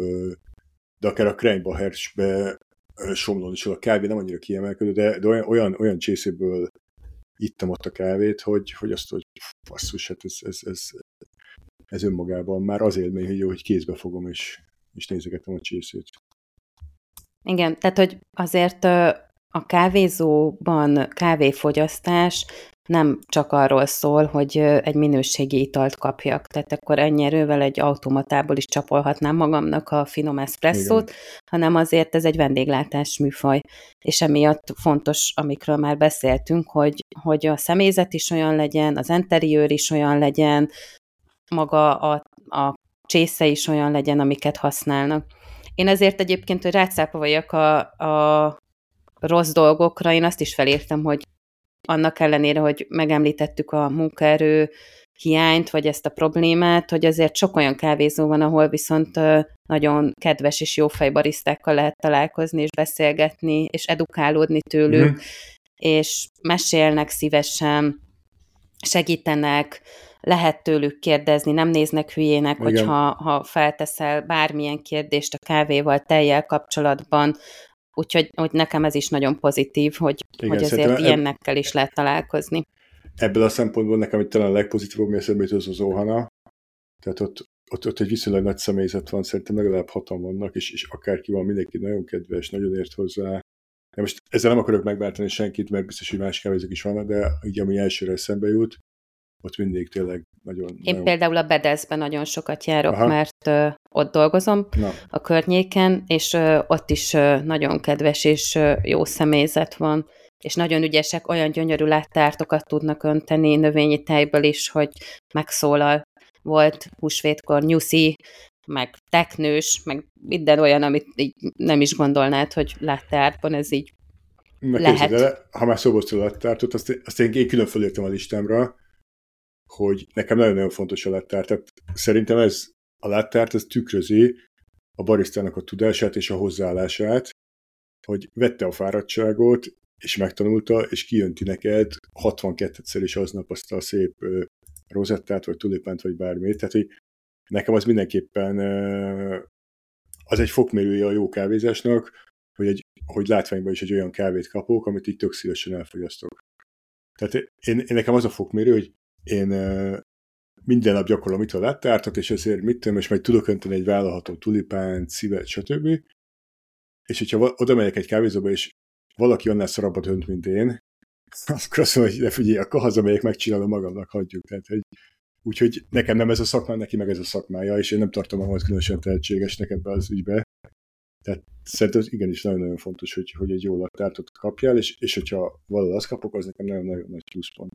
de akár a Kreinbachersbe somlón is a kávé nem annyira kiemelkedő, de, de olyan, olyan, olyan csészéből ittam ott a kávét, hogy, hogy azt, hogy basszus, hát ez, ez, ez, ez önmagában már az élmény, hogy jó, hogy kézbe fogom, és, és nézegetem a csészét. Igen, tehát hogy azért a kávézóban kávéfogyasztás nem csak arról szól, hogy egy minőségi italt kapjak. Tehát akkor ennyi erővel egy automatából is csapolhatnám magamnak a finom eszpresszót, Igen. hanem azért ez egy vendéglátás műfaj. És emiatt fontos, amikről már beszéltünk, hogy, hogy a személyzet is olyan legyen, az interiőr is olyan legyen, maga a, a csésze is olyan legyen, amiket használnak. Én ezért egyébként, hogy rácápa vagyok a, a rossz dolgokra, én azt is felírtam, hogy annak ellenére, hogy megemlítettük a munkaerő hiányt, vagy ezt a problémát, hogy azért sok olyan kávézó van, ahol viszont nagyon kedves és jó fejbarisztákkal lehet találkozni, és beszélgetni, és edukálódni tőlük, mm. és mesélnek szívesen, segítenek, lehet tőlük kérdezni, nem néznek hülyének, Igen. hogyha ha felteszel bármilyen kérdést a kávéval, tejjel kapcsolatban, Úgyhogy hogy nekem ez is nagyon pozitív, hogy, Igen, hogy azért ilyennekkel is lehet találkozni. Ebből a szempontból nekem itt talán a legpozitívabb eszembe az az Ohana. Tehát ott, ott, ott egy viszonylag nagy személyzet van, szerintem legalább hatan vannak, és, és akárki van, mindenki nagyon kedves, nagyon ért hozzá. De most ezzel nem akarok megváltani senkit, mert biztos, hogy más kávézók is vannak, de így ami elsőre eszembe jut, ott mindig tényleg nagyon... Én nagyon... például a Bedezben nagyon sokat járok, Aha. mert ö, ott dolgozom Na. a környéken, és ö, ott is ö, nagyon kedves és ö, jó személyzet van, és nagyon ügyesek, olyan gyönyörű láttártokat tudnak önteni növényi tejből is, hogy megszólal. Volt húsvétkor nyuszi, meg teknős, meg minden olyan, amit így nem is gondolnád, hogy láttárban ez így meg lehet. De, ha már szóba a láttártot, azt, azt én, én külön fölírtam a listámra, hogy nekem nagyon-nagyon fontos a lattárt. Tehát szerintem ez a lattárt, ez tükrözi a barisztának a tudását és a hozzáállását, hogy vette a fáradtságot, és megtanulta, és kijönti neked 62-szer is aznap azt a szép rozettát, vagy tulipánt, vagy bármit. Tehát, hogy nekem az mindenképpen az egy fokmérője a jó kávézásnak, hogy, egy, hogy látványban is egy olyan kávét kapok, amit így tök szívesen elfogyasztok. Tehát én, én nekem az a fokmérő, hogy én minden nap gyakorlom itt a lattártot, és ezért mit tudom, és majd tudok önteni egy vállalható tulipánt, szívet, stb. És hogyha oda megyek egy kávézóba, és valaki annál szarabbat önt, mint én, *laughs* akkor azt mondom, hogy ne figyelj, akkor hazamegyek, megcsinálom magamnak, hagyjuk. Tehát, hogy, úgyhogy nekem nem ez a szakmá, neki meg ez a szakmája, és én nem tartom magam különösen tehetségesnek ebbe az ügybe. Tehát szerintem az igenis nagyon-nagyon fontos, hogy, hogy egy jó lattártot kapjál, és, és hogyha valahol azt kapok, az nekem nagyon-nagyon nagy pluszpont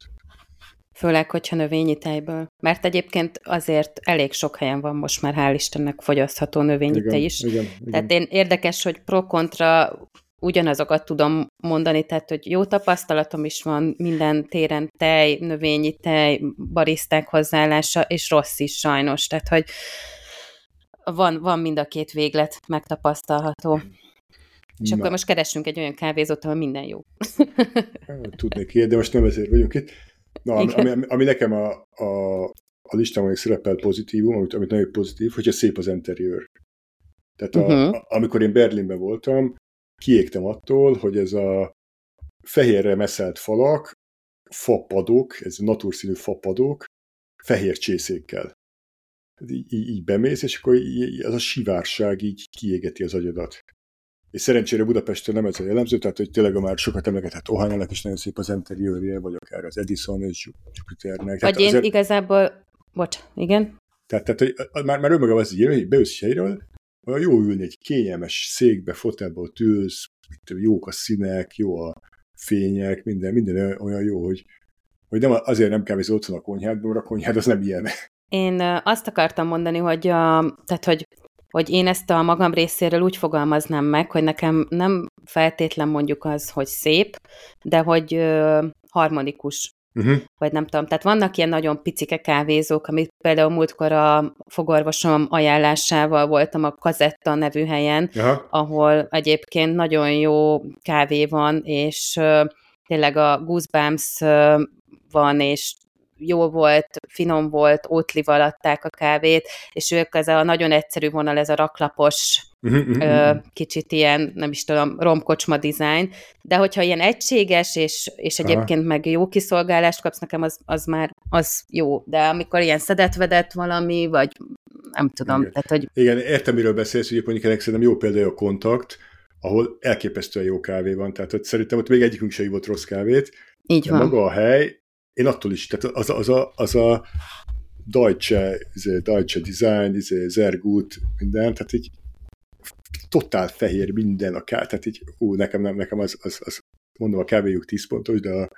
főleg, hogyha növényi tejből. Mert egyébként azért elég sok helyen van most már, hál' Istennek fogyasztható növényi igen, tej is. Igen, igen. Tehát én érdekes, hogy pro-kontra ugyanazokat tudom mondani, tehát hogy jó tapasztalatom is van minden téren tej, növényi tej, bariszták hozzáállása, és rossz is sajnos, tehát hogy van, van mind a két véglet megtapasztalható. És Na. akkor most keresünk egy olyan kávézót, ahol minden jó. Tudnék de most nem ezért vagyunk itt. Na, ami, ami, ami nekem a, a, a listámon szerepel pozitívum, amit, amit nagyon pozitív, hogyha szép az interiőr. Tehát a, uh-huh. a, amikor én Berlinben voltam, kiégtem attól, hogy ez a fehérre meszelt falak, fapadok, ez naturszínű fapadok, fehér csészékkel. Így, így, így bemész, és akkor így, az a sivárság így kiégeti az agyadat. És szerencsére Budapesten nem ez a jellemző, tehát hogy tényleg a már sokat emlegetett Ohányának is nagyon szép az interiőrje, vagy akár az Edison és Jupiternek. Vagy én azért... igazából, bocs, igen. Tehát, tehát hogy már, már önmagában az így hogy beülsz helyről, olyan jó ülni egy kényelmes székbe, fotelbe, ott ülsz, jók a színek, jó a fények, minden, minden olyan jó, hogy, hogy nem, azért nem kávézol otthon a konyhádban, mert a konyhád az nem ilyen. Én azt akartam mondani, hogy, a, tehát, hogy hogy én ezt a magam részéről úgy fogalmaznám meg, hogy nekem nem feltétlen mondjuk az, hogy szép, de hogy ö, harmonikus. Uh-huh. Vagy nem tudom. Tehát vannak ilyen nagyon picike kávézók, amit például múltkor a fogorvosom ajánlásával voltam a Kazetta nevű helyen, Aha. ahol egyébként nagyon jó kávé van, és ö, tényleg a Goosebumps ö, van, és jó volt, finom volt, ótlival adták a kávét, és ők ez a nagyon egyszerű vonal, ez a raklapos, ö, kicsit ilyen, nem is tudom, romkocsma dizájn, de hogyha ilyen egységes, és, és egyébként Aha. meg jó kiszolgálást kapsz, nekem az, az már az jó, de amikor ilyen szedetvedett valami, vagy nem tudom, Igen. tehát hogy... Igen, értem, miről beszélsz, hogy mondjuk ennek szerintem jó példája a kontakt, ahol elképesztően jó kávé van, tehát hogy szerintem ott még egyikünk se ivott rossz kávét, Így de van. maga a hely, én attól is, tehát az, az, a, az a Deutsche, izé, Deutsche Design, izé, Zergut, minden, tehát így totál fehér minden a ká, tehát így, ú, nekem nem, nekem az, az, az mondom, a kávéjuk 10 pontos, de a,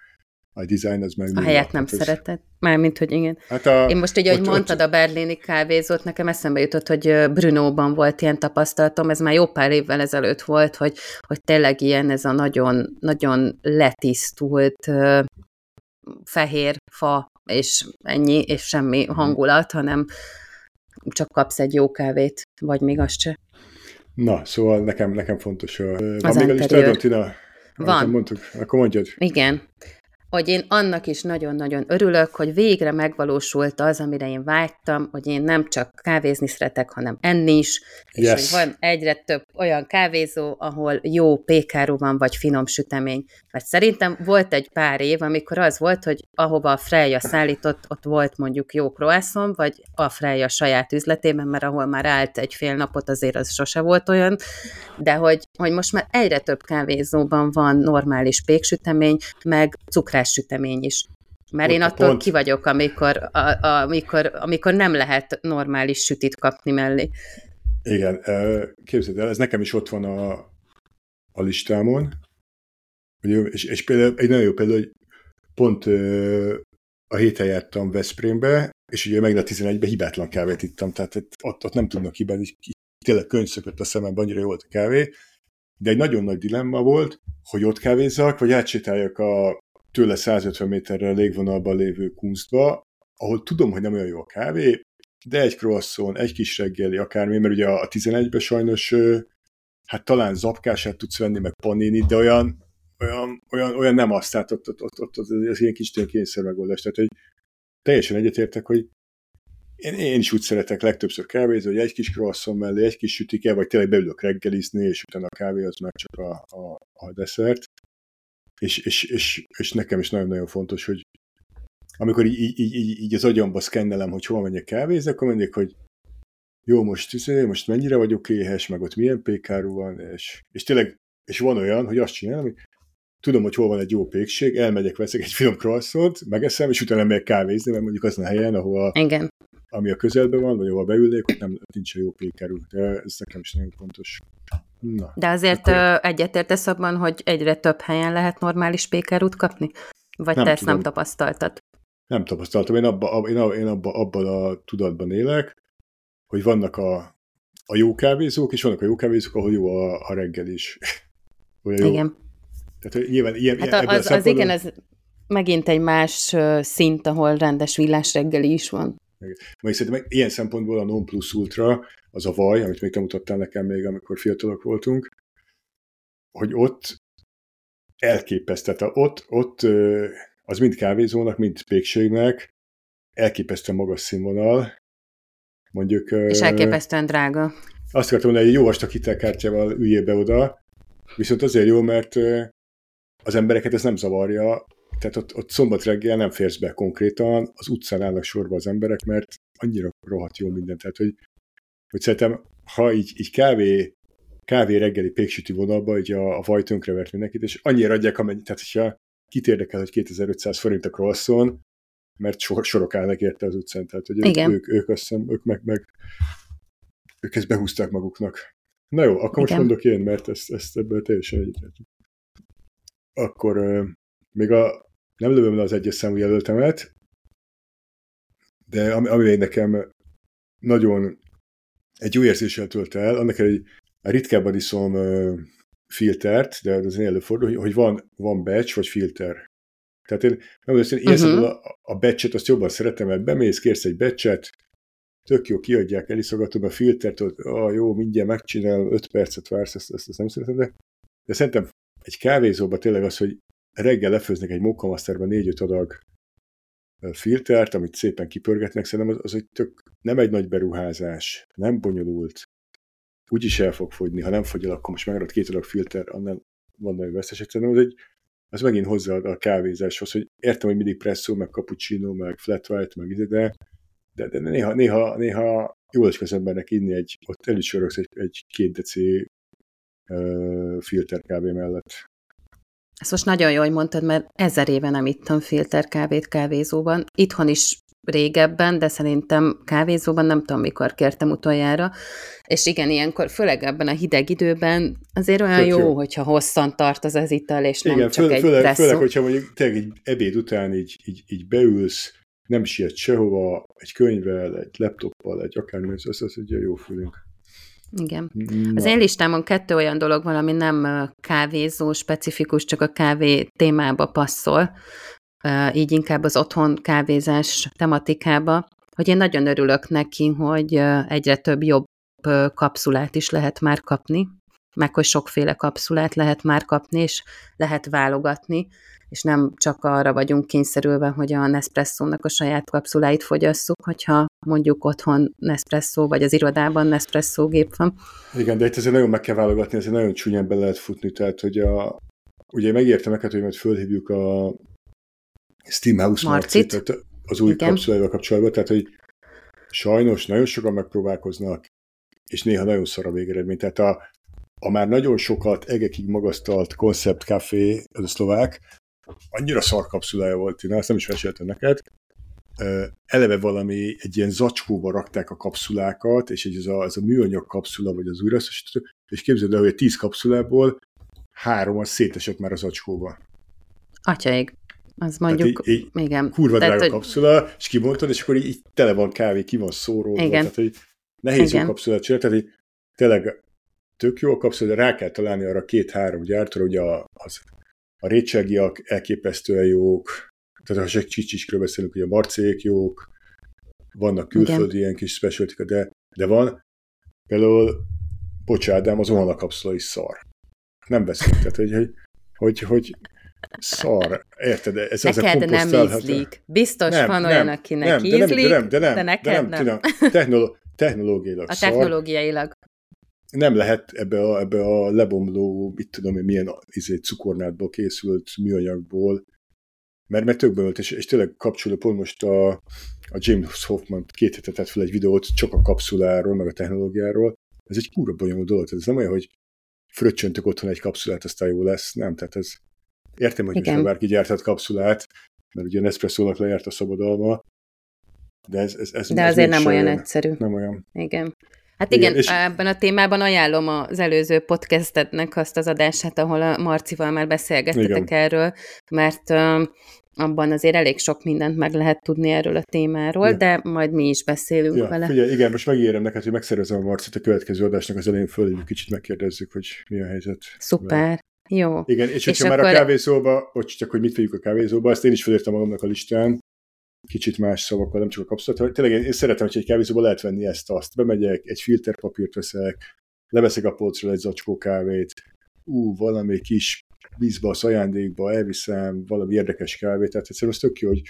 a design az meg... A helyet nem hát szeretett. Mármint, hogy igen. Hát a, Én most így, ahogy ott, mondtad ott... a berlini kávézót, nekem eszembe jutott, hogy Brunóban volt ilyen tapasztalatom, ez már jó pár évvel ezelőtt volt, hogy, hogy tényleg ilyen ez a nagyon, nagyon letisztult fehér fa, és ennyi, és semmi mhm. hangulat, hanem csak kapsz egy jó kávét, vagy még azt se. Na, szóval nekem, nekem fontos. Van Az még a listádon, Tina? Van. Mondtuk, akkor mondjad. Igen hogy én annak is nagyon-nagyon örülök, hogy végre megvalósult az, amire én vágytam, hogy én nem csak kávézni szeretek, hanem enni is, és yes. hogy van egyre több olyan kávézó, ahol jó pékáru van, vagy finom sütemény. Mert szerintem volt egy pár év, amikor az volt, hogy ahova a Freya szállított, ott volt mondjuk jó croissant, vagy a Freya saját üzletében, mert ahol már állt egy fél napot, azért az sose volt olyan, de hogy, hogy most már egyre több kávézóban van normális péksütemény, meg cukrás sütemény is. Mert Ott én attól pont. ki vagyok, amikor, a, a, amikor, amikor nem lehet normális sütit kapni mellé. Igen, képzeld el, ez nekem is ott van a, a listámon, és, és például egy nagyon jó példa, hogy pont a héten jártam Veszprémbe, és ugye meg a 11-ben hibátlan kávét ittam, tehát ott, ott nem tudnak hibázni, tényleg könyvszökött a szemembe, annyira jó volt a kávé, de egy nagyon nagy dilemma volt, hogy ott kávézzak, vagy átsétáljak a tőle 150 méterre a légvonalban lévő kunstba, ahol tudom, hogy nem olyan jó a kávé, de egy croissant, egy kis reggeli, akármi, mert ugye a 11-ben sajnos hát talán zapkását tudsz venni, meg panini, de olyan, olyan, olyan, olyan nem azt, tehát ott, ott, ott, ott, ott ez ilyen kis kényszer megoldás. Tehát, hogy teljesen egyetértek, hogy én, én is úgy szeretek legtöbbször kávézni, hogy egy kis croissant mellé, egy kis sütike, vagy tényleg beülök reggelizni, és utána a kávé az már csak a, a, a desszert és, és, és, és nekem is nagyon-nagyon fontos, hogy amikor így, így, így, így az agyamba szkennelem, hogy hova menjek kávézni, akkor menjek, hogy jó, most, izé, most mennyire vagyok éhes, meg ott milyen pékáru van, és, és tényleg, és van olyan, hogy azt csinálom, hogy tudom, hogy hol van egy jó pékség, elmegyek, veszek egy finom croissant, megeszem, és utána megyek kávézni, mert mondjuk azon a helyen, ahol Igen. ami a közelben van, vagy ahol beülnék, ott nem, nincs jó pékáru. De ez nekem is nagyon fontos. Na, De azért akkor... egyetértesz abban, hogy egyre több helyen lehet normális pékerút kapni? Vagy nem te ezt nem tapasztaltad? Nem tapasztaltam. Én, abba, én, én abba, abban a tudatban élek, hogy vannak a, a jó kávézók, és vannak a jó kávézók, ahol jó a, a reggel is. *laughs* Olyan jó. Igen. Tehát nyilván ilyen, hát az, az, az igen, ez megint egy más szint, ahol rendes villás reggeli is van. Majd szerintem ilyen szempontból a non plus ultra, az a vaj, amit még te mutattál nekem még, amikor fiatalok voltunk, hogy ott elképesztett. Ott, ott az mind kávézónak, mind pékségnek elképesztően magas színvonal. Mondjuk... És elképesztően drága. Azt akartam mondani, hogy egy jó vastag hitelkártyával üljél be oda, viszont azért jó, mert az embereket ez nem zavarja, tehát ott, ott szombat reggel nem férsz be konkrétan, az utcán állnak sorba az emberek, mert annyira rohadt jó minden. Tehát, hogy, hogy szerintem, ha így, így kávé, kávé reggeli péksüti vonalba, így a, a vaj tönkrevert mindenkit, és annyira adják, amennyi, tehát hogyha kit érdekel, hogy 2500 forint a croissant, mert sor, sorok állnak érte az utcán, tehát hogy ők, ők, ők, azt hiszem, ők meg, meg ők ezt behúzták maguknak. Na jó, akkor Igen. most mondok én, mert ezt, ezt ebből teljesen egyetértünk. Akkor euh, még a, nem lövöm le az egyes számú jelöltemet, de ami, ami nekem nagyon egy jó érzéssel tölt el, annak egy ritkábban iszom filtert, de az előfordul, hogy van, van batch vagy filter. Tehát én, nem én uh-huh. a, a batchet azt jobban szeretem, mert bemész, kérsz egy batchet, tök jó, kiadják, eliszogatom a filtert, hogy ah, jó, mindjárt megcsinál, öt percet vársz, ezt, ezt, ezt nem szeretem, de, de szerintem egy kávézóban tényleg az, hogy reggel lefőznek egy mokkamasterben négy-öt adag filtert, amit szépen kipörgetnek, szerintem az, az egy tök, nem egy nagy beruházás, nem bonyolult, úgyis el fog fogyni, ha nem fogy el, akkor most megrad két adag filter, annál van nagyon veszesek, szerintem az egy, az megint hozzá a kávézáshoz, hogy értem, hogy mindig presszó, meg cappuccino, meg flat white, meg ide, de, de, de néha, néha, néha jól is az embernek inni egy, ott el is egy, egy két deci uh, filter kávé mellett. Ezt most nagyon jól mondtad, mert ezer éve nem ittam filterkávét kávézóban. Itthon is régebben, de szerintem kávézóban nem tudom, mikor kértem utoljára. És igen, ilyenkor, főleg ebben a hideg időben azért olyan jó, jó, hogyha hosszan tart az az ital, és igen, nem csak főleg, egy főleg, presszó. főleg, hogyha mondjuk tényleg egy ebéd után így, így, így beülsz, nem siet sehova, egy könyvvel, egy laptoppal, egy akármi, az, az egy jó fülünk. Igen. Na. Az én listámon kettő olyan dolog van, ami nem kávézó specifikus, csak a kávé témába passzol, így inkább az otthon kávézás tematikába, hogy én nagyon örülök neki, hogy egyre több jobb kapszulát is lehet már kapni, meg hogy sokféle kapszulát lehet már kapni, és lehet válogatni, és nem csak arra vagyunk kényszerülve, hogy a Nespresso-nak a saját kapszuláit fogyasszuk, hogyha mondjuk otthon Nespresso, vagy az irodában Nespresso gép van. Igen, de itt azért nagyon meg kell válogatni, ezért nagyon csúnyán be lehet futni, tehát hogy a, ugye megértem neked, hogy majd fölhívjuk a Steamhouse Marcit, Marcit az új kapszuláival kapcsolatban, tehát hogy sajnos nagyon sokan megpróbálkoznak, és néha nagyon szar a végeredmény. Tehát a, a már nagyon sokat egekig magasztalt Concept Café, az a szlovák, annyira szar kapszulája volt, én ezt nem is meséltem neked, eleve valami, egy ilyen zacskóba rakták a kapszulákat, és ez a, ez a műanyag kapszula, vagy az újrasztosító, és képzeld el, hogy a tíz kapszulából három az szétesett már a zacskóba. Atyaig. Az mondjuk, így, így igen. Kurva Tehát, drága hogy... kapszula, és kibontod, és akkor így, így tele van kávé, ki van szóró. Igen. Tehát, hogy nehéz igen. jó kapszulát csinálni, tehát így, tényleg tök jó a kapszula, de rá kell találni arra két-három gyártóra, ugye a, az, a récsegiak elképesztően jók, tehát ha csak csicsiskről beszélünk, hogy a marcék jók, vannak külföldi Igen. ilyen kis specialtika, de, de van például Pocsádám, az Ohana kapszula is szar. Nem beszélünk, tehát hogy, hogy, hogy, hogy szar, érted? Ez, neked ez a nem ízlik. Biztos nem, van olyan, nem, akinek nem, ízlik, de, nem, de, nem, de, nem, de neked de nem. nem. Technolo- technológiailag A technológiailag. Nem lehet ebbe a, ebbe a lebomló, mit tudom én, milyen izé, cukornádból készült műanyagból mert, mert tök bölt, és, és tényleg kapcsoló pont most a, a James Hoffman két hétet tett fel egy videót csak a kapszuláról, meg a technológiáról. Ez egy kúra bonyolult dolog, ez nem olyan, hogy fröccsöntök otthon egy kapszulát, aztán jó lesz, nem, tehát ez értem, hogy Igen. most bárki gyárthat kapszulát, mert ugye Nespresso-nak lejárt a szabadalma, de ez, ez, ez De azért nem olyan egyszerű. Nem olyan. Igen. Hát igen, igen és... ebben a témában ajánlom az előző podcastednek azt az adását, ahol a Marcival már beszélgettetek igen. erről, mert abban azért elég sok mindent meg lehet tudni erről a témáról, ja. de majd mi is beszélünk ja, vele. Figyelj, igen, most megígérem neked, hogy megszervezem a Marcit a következő adásnak az elején föl, kicsit megkérdezzük, hogy mi a helyzet. Szuper. Mert... Jó. Igen, és, és hogyha akkor... már a kávézóba, hogy csak hogy mit vegyük a kávézóba, ezt én is felírtam magamnak a listán, kicsit más szavakkal, nem csak a kapszulat. Tényleg én, én szeretem, hogy egy kávézóba lehet venni ezt, azt. Bemegyek, egy filterpapírt veszek, leveszek a polcról egy zacskó kávét, ú, valami kis vízbe, az ajándékba, elviszem valami érdekes kávét, tehát egyszerűen az tök jó, hogy,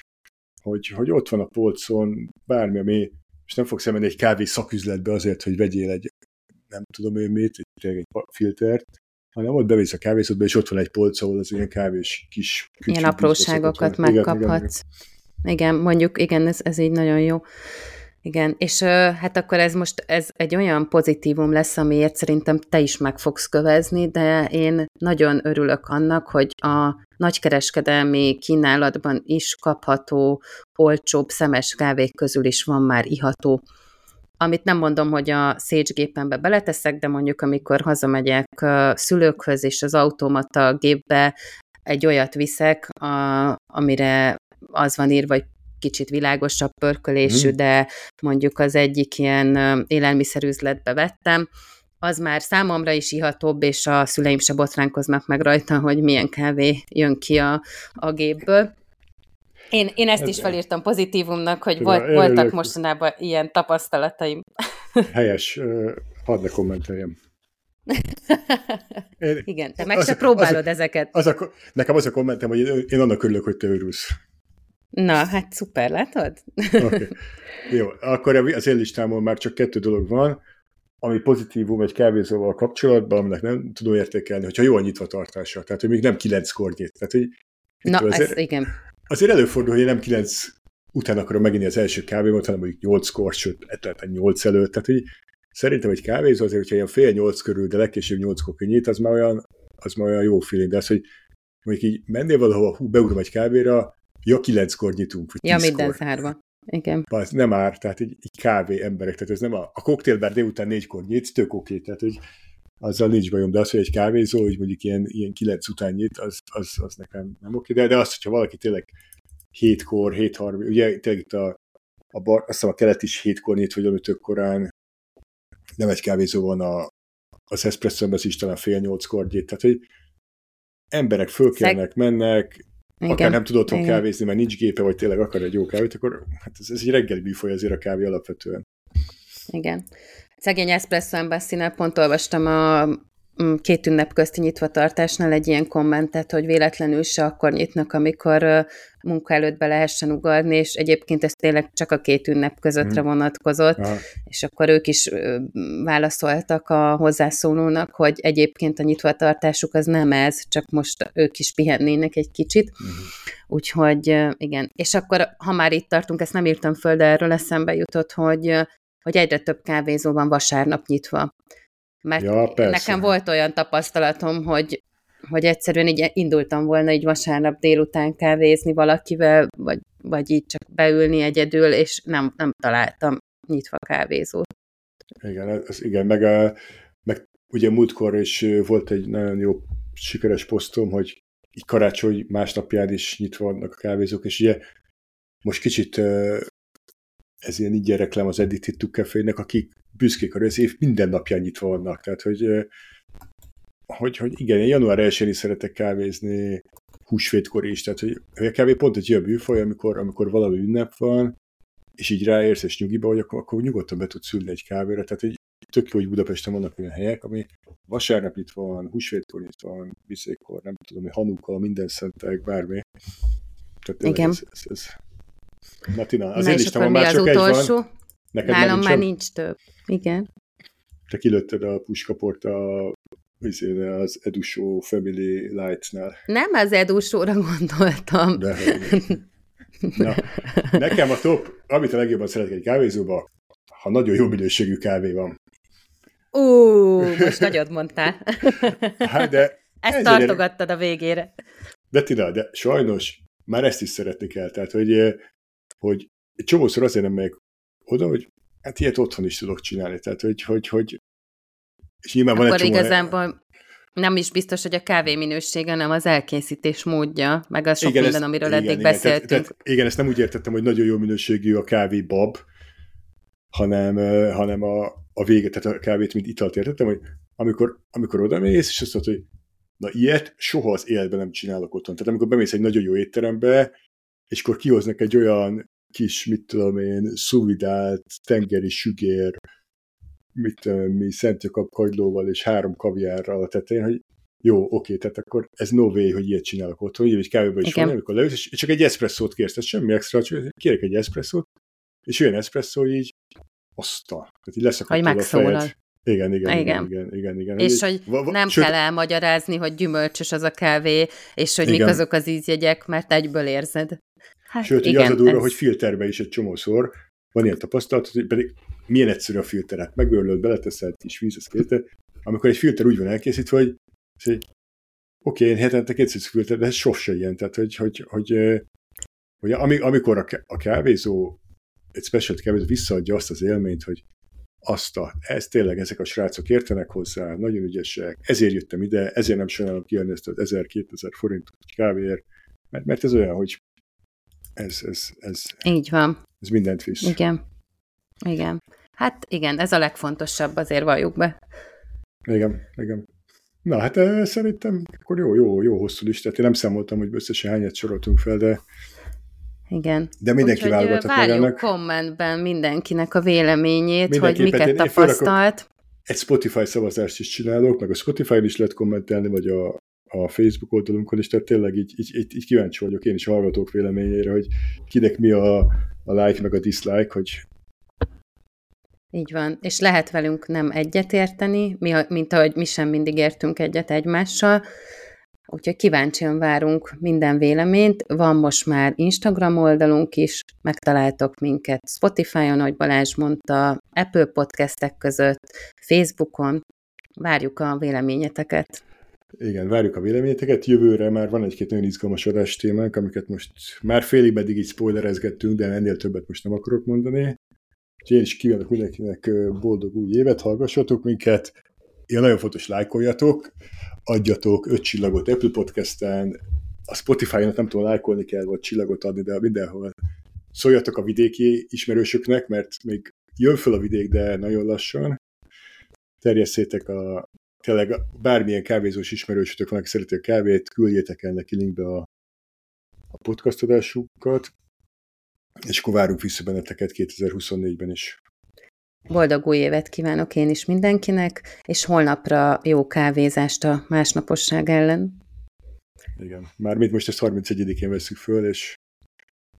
hogy, hogy ott van a polcon bármi, ami, és nem fogsz elmenni egy kávé szaküzletbe azért, hogy vegyél egy, nem tudom én mit, egy, egy filtert, hanem ott bevész a kávézóba, és ott van egy polc, ahol az ilyen kávés kis... Ilyen apróságokat megkaphatsz. Igen, igen, igen, mondjuk, igen, ez, ez így nagyon jó. Igen, és hát akkor ez most ez egy olyan pozitívum lesz, amiért szerintem te is meg fogsz kövezni, de én nagyon örülök annak, hogy a nagykereskedelmi kínálatban is kapható, olcsóbb szemes kávék közül is van már iható. Amit nem mondom, hogy a szécsgépembe beleteszek, de mondjuk amikor hazamegyek szülőkhöz, és az automata gépbe egy olyat viszek, a, amire az van írva, hogy kicsit világosabb pörkölésű, mm. de mondjuk az egyik ilyen élelmiszerüzletbe vettem, az már számomra is ihatóbb, és a szüleim se botránkoznak meg rajta, hogy milyen kávé jön ki a, a gépből. Én, én ezt is felírtam pozitívumnak, hogy volt, voltak mostanában ilyen tapasztalataim. *laughs* Helyes, hadd ne kommenteljem. *laughs* Én, Igen, te meg az, se próbálod az, ezeket. Az a, nekem az a kommentem, hogy én, én annak örülök, hogy te örülsz. Na, hát szuper, látod? okay. Jó, akkor az én listámon már csak kettő dolog van, ami pozitívum egy kávézóval kapcsolatban, aminek nem tudom értékelni, hogyha jól nyitva tartása. Tehát, hogy még nem kilenc kornyit. Tehát, hogy Na, azért, ez igen. Azért előfordul, hogy én nem kilenc után akarom meginni az első kávémat, hanem mondjuk nyolc kor, sőt, nyolc előtt. Tehát, hogy Szerintem egy kávézó azért, hogyha ilyen fél nyolc körül, de legkésőbb nyolckor kinyit, az már olyan, az már olyan jó feeling. De az, hogy mondjuk így mennél valahova, hú, beugrom egy kávéra, ja, kilenckor nyitunk, vagy Ja, minden szárva. Igen. Az nem ár, tehát egy, egy kávé emberek, tehát ez nem a, a koktélbár délután négykor nyit, tök oké, tehát hogy azzal nincs bajom, de az, hogy egy kávézó, hogy mondjuk ilyen, ilyen kilenc után nyit, az, az, az nekem nem oké, de, de az, hogyha valaki tényleg hétkor, 7.30, ugye tényleg itt a, a bar, azt hiszem a kelet is hétkor nyit, vagy tök korán, nem egy kávézó van a, az espresso az is talán fél nyolckor gyét, tehát hogy emberek fölkelnek, mennek, igen, akár nem tudod otthon kávézni, mert nincs gépe, vagy tényleg akar egy jó kávét, akkor hát ez, ez egy reggeli műfaj azért a kávé alapvetően. Igen. Szegény Espresso embassy pont olvastam a Mm, két ünnep közti nyitvatartásnál egy ilyen kommentet, hogy véletlenül se akkor nyitnak, amikor munka előtt be lehessen ugarni, és egyébként ez tényleg csak a két ünnep közöttre mm. vonatkozott, Aha. és akkor ők is válaszoltak a hozzászólónak, hogy egyébként a nyitvatartásuk az nem ez, csak most ők is pihennének egy kicsit. Mm. Úgyhogy igen. És akkor, ha már itt tartunk, ezt nem írtam föl, de erről eszembe jutott, hogy hogy egyre több kávézó van vasárnap nyitva. Mert ja, nekem volt olyan tapasztalatom, hogy, hogy egyszerűen így indultam volna így vasárnap délután kávézni valakivel, vagy, vagy így csak beülni egyedül, és nem, nem találtam nyitva kávézót. Igen, ez, igen meg, a, meg ugye múltkor is volt egy nagyon jó sikeres posztom, hogy így karácsony másnapján is nyitva vannak a kávézók, és ugye most kicsit ez ilyen így reklám az Edited to akik büszkék hogy az év minden napján nyitva vannak. Tehát, hogy, hogy, hogy igen, én január 1 is szeretek kávézni, húsvétkor is, tehát hogy, hogy a kávé pont egy olyan műfaj, amikor, amikor valami ünnep van, és így ráérsz és nyugiba vagy, akkor, akkor nyugodtan be tudsz ülni egy kávéra. Tehát egy tök jó, hogy Budapesten vannak olyan helyek, ami vasárnap itt van, húsvétkor itt van, viszékkor, nem tudom, hogy hanuka, minden szentek, bármi. Tehát Igen. Ez, ez, ez. Na Tina, az Na, én listámon már csak utolsó? egy van. Neked Nálam már nincs több. Igen. Te kilőtted a puskaport a az Edusó Family Lights-nál. Nem az Edusóra gondoltam. De, Na, nekem a top, amit a legjobban szeretek egy kávézóba, ha nagyon jó minőségű kávé van. Ú, most *laughs* nagyot mondtál. Hát de ezt tartogattad a végére. De Tina, de sajnos már ezt is szeretni kell. Tehát, hogy, hogy egy csomószor azért nem megyek oda, hogy hát ilyet otthon is tudok csinálni. Tehát, hogy, hogy, hogy és nyilván Akkor van egy igazából nem is biztos, hogy a kávé minősége, hanem az elkészítés módja, meg az sok igen, minden, ezt, amiről igen, eddig igen, beszéltünk. Tehát, tehát, igen, ezt nem úgy értettem, hogy nagyon jó minőségű a kávé bab, hanem, hanem a, a vége, tehát a kávét, mint italt értettem, hogy amikor, amikor oda mész, és azt mondod, hogy na ilyet soha az életben nem csinálok otthon. Tehát amikor bemész egy nagyon jó étterembe, és akkor kihoznak egy olyan kis, mit tudom én, szuvidált, tengeri sügér, mit mi, szentjakab kagylóval és három kaviárral a tetején, hogy jó, oké, tehát akkor ez no way, hogy ilyet csinálok otthon, hogy egy kávéban is van, amikor leülsz, és csak egy eszpresszót kérsz, tehát semmi extra, csak kérek egy eszpresszót, és olyan eszpresszó így, azt a, tehát így leszakadt a fejed. Igen, igen, igen, igen, igen, igen. És hogy va, va, nem sőt, kell elmagyarázni, hogy gyümölcsös az a kávé, és hogy igen. mik azok az ízjegyek, mert egyből érzed. Hát Sőt, igen, az a durva, ez... hogy filterbe is egy csomószor van ilyen tapasztalat, hogy pedig milyen egyszerű a filter, hát megőrlöd, beleteszed kis víz, ez készített. Amikor egy filter úgy van elkészítve, hogy, hogy oké, én hetente kétszer filter, de ez sose ilyen, tehát hogy, hogy, hogy, hogy amikor a, kávézó, egy special kávézó visszaadja azt az élményt, hogy azt a, ez tényleg ezek a srácok értenek hozzá, nagyon ügyesek, ezért jöttem ide, ezért nem sajnálom kijönni ezt az 1000-2000 forintot kávéért, mert, mert ez olyan, hogy Ez, ez, ez, Így van. ez mindent visz. Igen. Igen. Hát igen, ez a legfontosabb, azért valljuk be. Igen, igen. Na hát szerintem akkor jó, jó, jó hosszú listát. Én nem számoltam, hogy összesen hányat soroltunk fel, de, Igen. de mindenki Úgyhogy, válogatott várjuk magának. kommentben mindenkinek a véleményét, hogy Mindenképpen miket én- én tapasztalt. Egy Spotify szavazást is csinálok, meg a Spotify-n is lehet kommentelni, vagy a, a Facebook oldalunkon is, tehát tényleg így, így, így, így kíváncsi vagyok én is a hallgatók véleményére, hogy kinek mi a, a like meg a dislike, hogy Így van. És lehet velünk nem egyetérteni, mi, mint ahogy mi sem mindig értünk egyet egymással. Úgyhogy kíváncsian várunk minden véleményt. Van most már Instagram oldalunk is, megtaláltok minket Spotify-on, ahogy Balázs mondta, Apple podcastek között, Facebookon. Várjuk a véleményeteket. Igen, várjuk a véleményeteket. Jövőre már van egy-két nagyon izgalmas adás témánk, amiket most már félig meddig így spoilerezgettünk, de ennél többet most nem akarok mondani. Úgyhogy én is kívánok mindenkinek boldog új évet, hallgassatok minket. Ilyen nagyon fontos, lájkoljatok, adjatok öt csillagot Apple Podcast-en, a Spotify-on nem tudom, lájkolni kell, vagy csillagot adni, de mindenhol. Szóljatok a vidéki ismerősöknek, mert még jön föl a vidék, de nagyon lassan. Terjesszétek a tényleg bármilyen kávézós ismerősötök van, aki szereti a kávét, küldjétek el neki linkbe a, a podcast adásukat, és akkor várunk vissza benneteket 2024-ben is. Boldog új évet kívánok én is mindenkinek, és holnapra jó kávézást a másnaposság ellen. Igen. Mármint most ezt 31-én veszük föl, és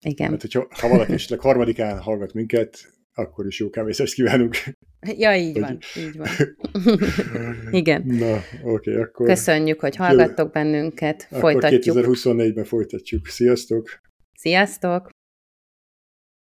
Igen. mert hogyha ha valaki esetleg harmadikán hallgat minket, akkor is jó kávézást kívánunk. Ja, így Hogy- van, így van. *laughs* Igen. Na, oké, akkor, Köszönjük, hogy hallgattok bennünket, akkor folytatjuk. 2024-ben folytatjuk. Sziasztok! Sziasztok!